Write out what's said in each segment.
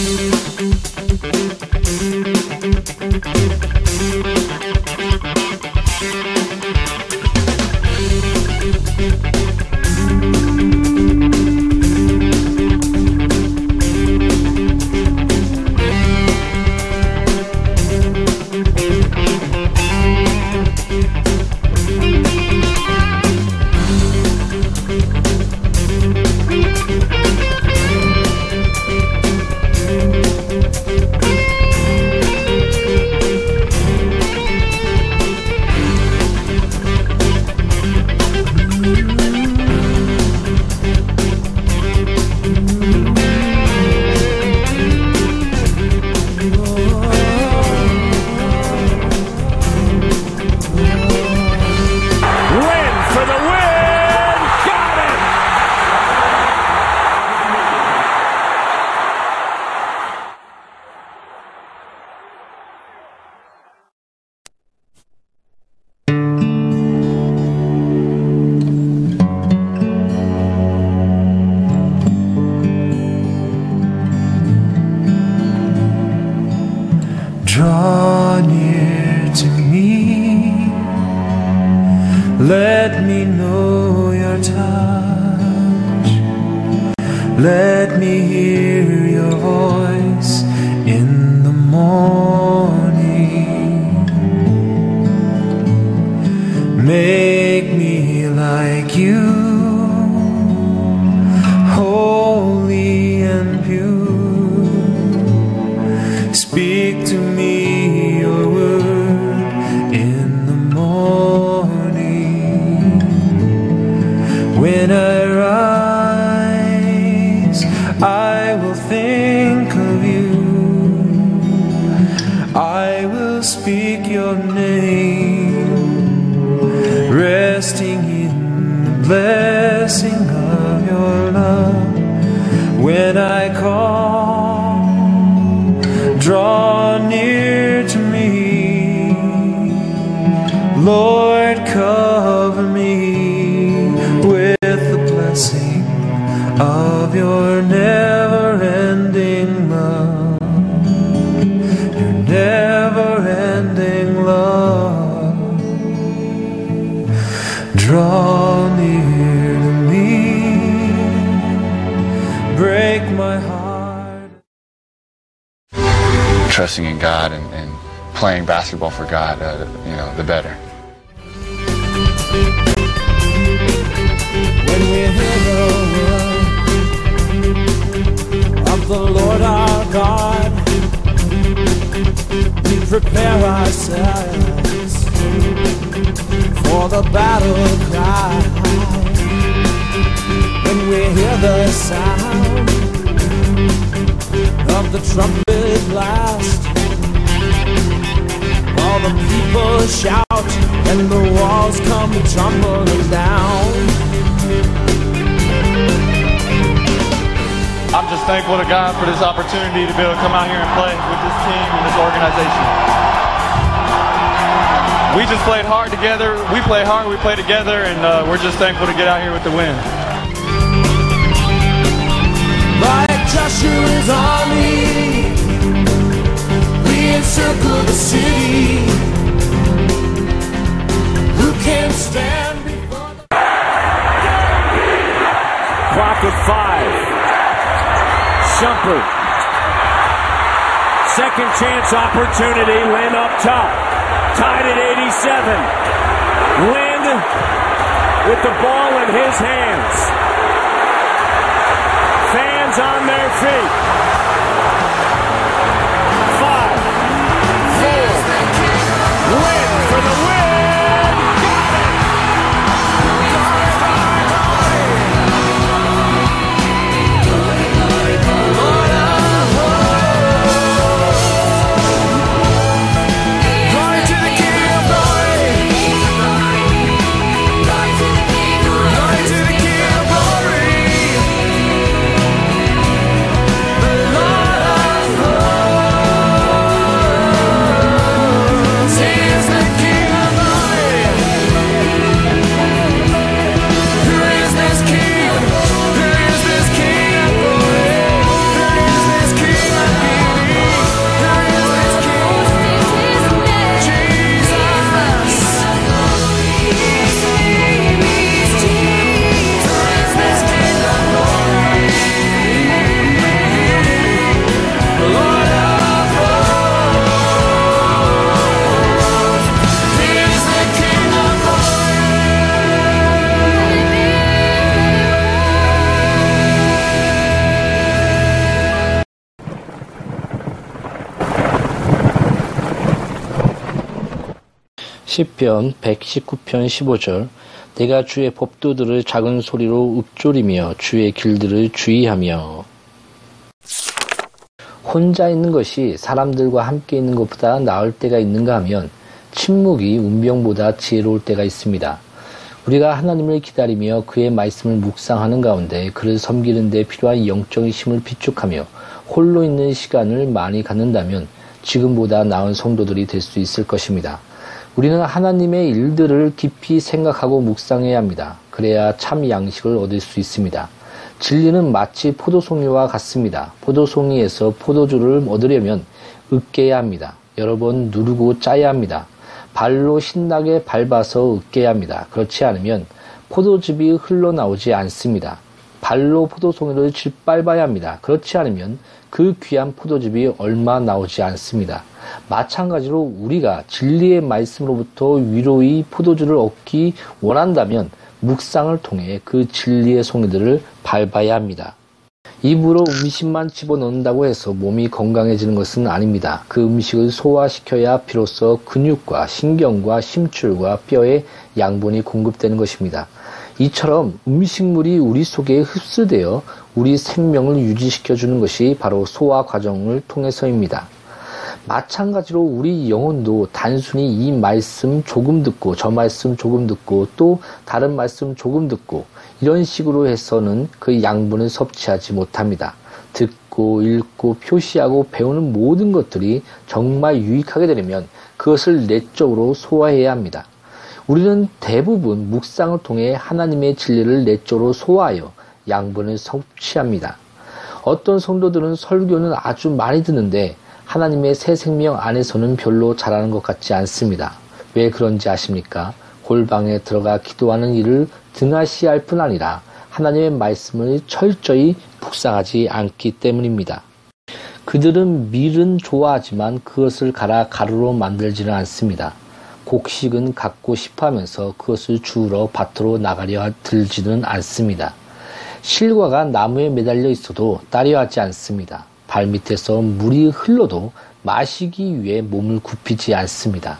Thank you. Think of you. I will speak your name, resting in the blessing of your love. When I call, playing basketball for God, uh, you know, the better. when we hear the word of the Lord our God, we prepare ourselves for the battle cry. When we hear the sound of the trumpet blast, all the people shout and the walls come tumbling down. I'm just thankful to God for this opportunity to be able to come out here and play with this team and this organization. We just played hard together. We play hard. We play together, and uh, we're just thankful to get out here with the win. Like Joshua's army, we encircle the city. Who can stand before the Clock at five. Shumpert. Second chance opportunity. Lynn up top. Tied at 87. Lynn with the ball in his hands. Fans on their feet. 10편 119편 15절 내가 주의 법도들을 작은 소리로 읊조리며 주의 길들을 주의하며 혼자 있는 것이 사람들과 함께 있는 것보다 나을 때가 있는가 하면 침묵이 운명보다 지혜로울 때가 있습니다. 우리가 하나님을 기다리며 그의 말씀을 묵상하는 가운데 그를 섬기는 데 필요한 영적인 힘을 비축하며 홀로 있는 시간을 많이 갖는다면 지금보다 나은 성도들이 될 수 있을 것입니다. 우리는 하나님의 일들을 깊이 생각하고 묵상해야 합니다. 그래야 참 양식을 얻을 수 있습니다. 진리는 마치 포도송이와 같습니다. 포도송이에서 포도주를 얻으려면 으깨야 합니다. 여러 번 누르고 짜야 합니다. 발로 신나게 밟아서 으깨야 합니다. 그렇지 않으면 포도즙이 흘러나오지 않습니다. 발로 포도송이를 짓밟아야 합니다. 그렇지 않으면 그 귀한 포도즙이 얼마 나오지 않습니다. 마찬가지로 우리가 진리의 말씀으로부터 위로의 포도주를 얻기 원한다면 묵상을 통해 그 진리의 송이들을 밟아야 합니다. 입으로 음식만 집어넣는다고 해서 몸이 건강해지는 것은 아닙니다. 그 음식을 소화시켜야 비로소 근육과 신경과 심줄과 뼈에 양분이 공급되는 것입니다. 이처럼 음식물이 우리 속에 흡수되어 우리 생명을 유지시켜 주는 것이 바로 소화 과정을 통해서입니다. 마찬가지로 우리 영혼도 단순히 이 말씀 조금 듣고 저 말씀 조금 듣고 또 다른 말씀 조금 듣고 이런 식으로 해서는 그 양분을 섭취하지 못합니다. 듣고 읽고 표시하고 배우는 모든 것들이 정말 유익하게 되려면 그것을 내적으로 소화해야 합니다. 우리는 대부분 묵상을 통해 하나님의 진리를 내적으로 소화하여 양분을 섭취합니다. 어떤 성도들은 설교는 아주 많이 듣는데 하나님의 새 생명 안에서는 별로 잘하는 것 같지 않습니다. 왜 그런지 아십니까? 골방에 들어가 기도하는 일을 등하시할 뿐 아니라 하나님의 말씀을 철저히 묵상하지 않기 때문입니다. 그들은 밀은 좋아하지만 그것을 갈아 가루로 만들지는 않습니다. 곡식은 갖고 싶어 하면서 그것을 주우러 밭으로 나가려 들지는 않습니다. 실과가 나무에 매달려 있어도 따려 하지 않습니다. 발밑에서 물이 흘러도 마시기 위해 몸을 굽히지 않습니다.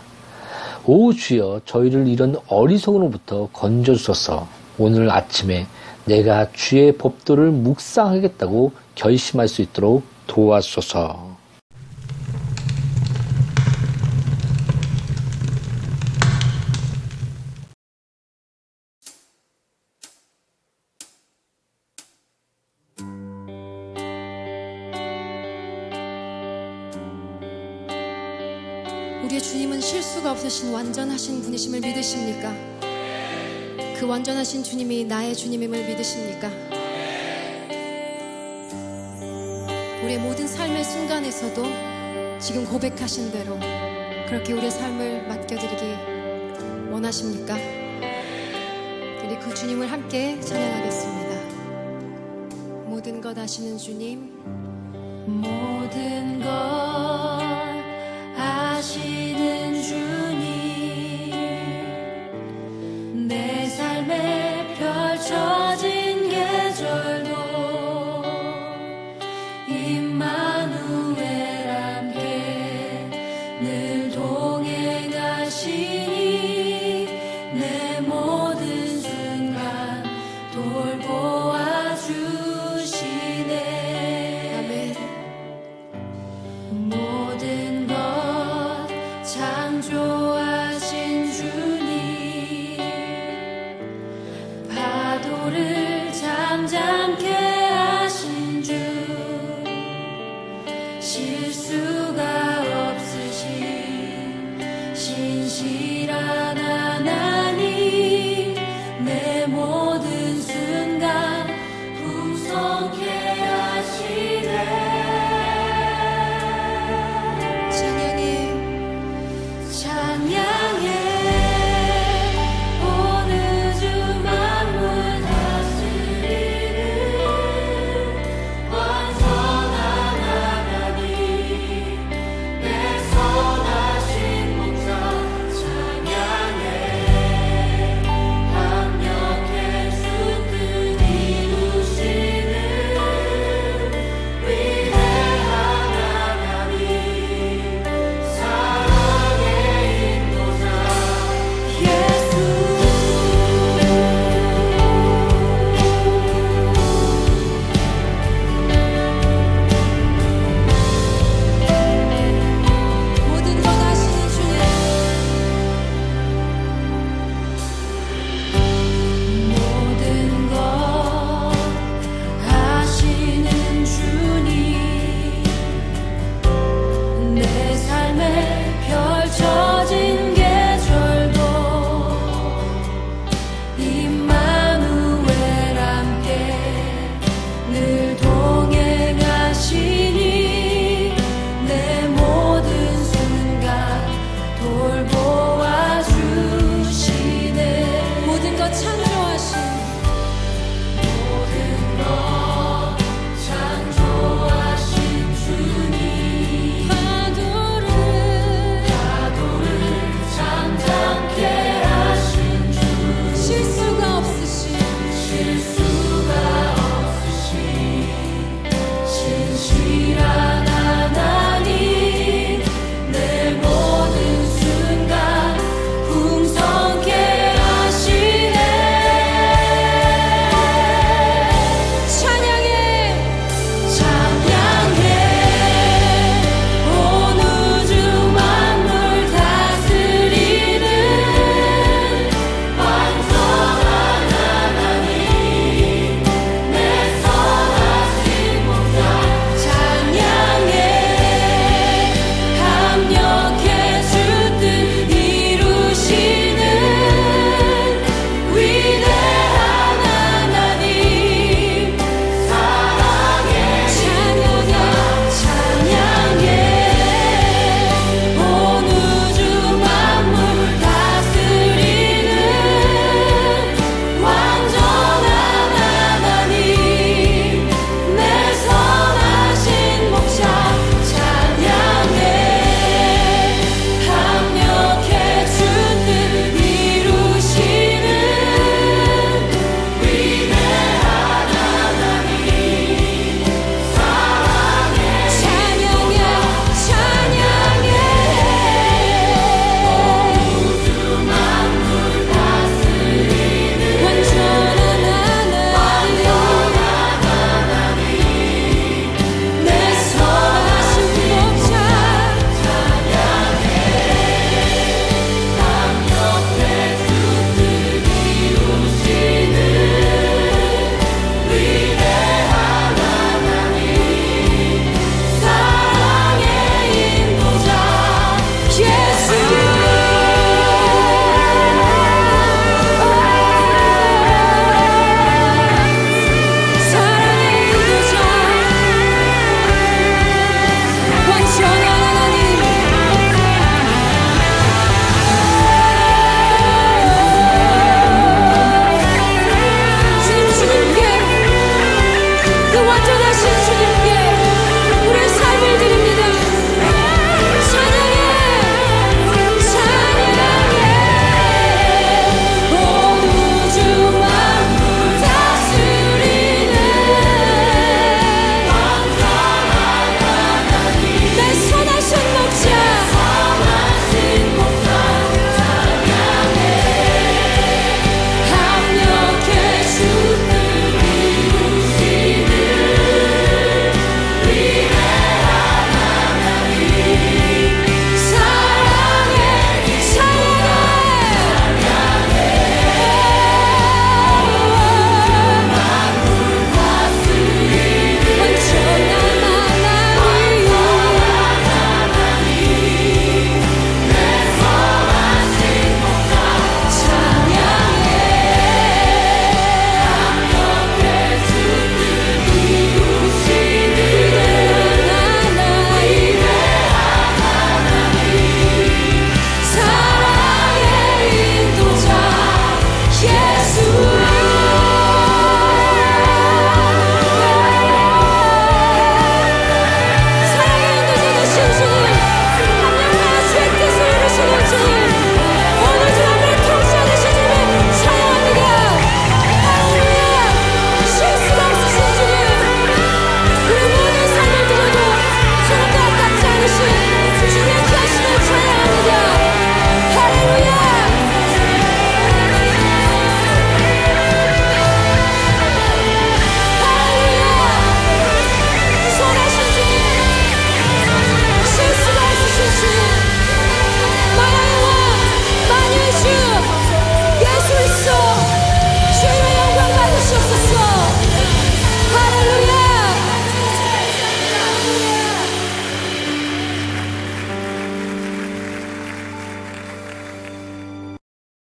오 주여 저희를 이런 어리석음으로부터 건져주소서 오늘 아침에 내가 주의 법도를 묵상하겠다고 결심할 수 있도록 도와주소서. 우리의 주님은 실수가 없으신 완전하신 분이심을 믿으십니까? 그 완전하신 주님이 나의 주님임을 믿으십니까? 우리의 모든 삶의 순간에서도 지금 고백하신 대로 그렇게 우리의 삶을 맡겨드리기 원하십니까? 우리 그 주님을 함께 찬양하겠습니다. 모든 것 아시는 주님, 모든 것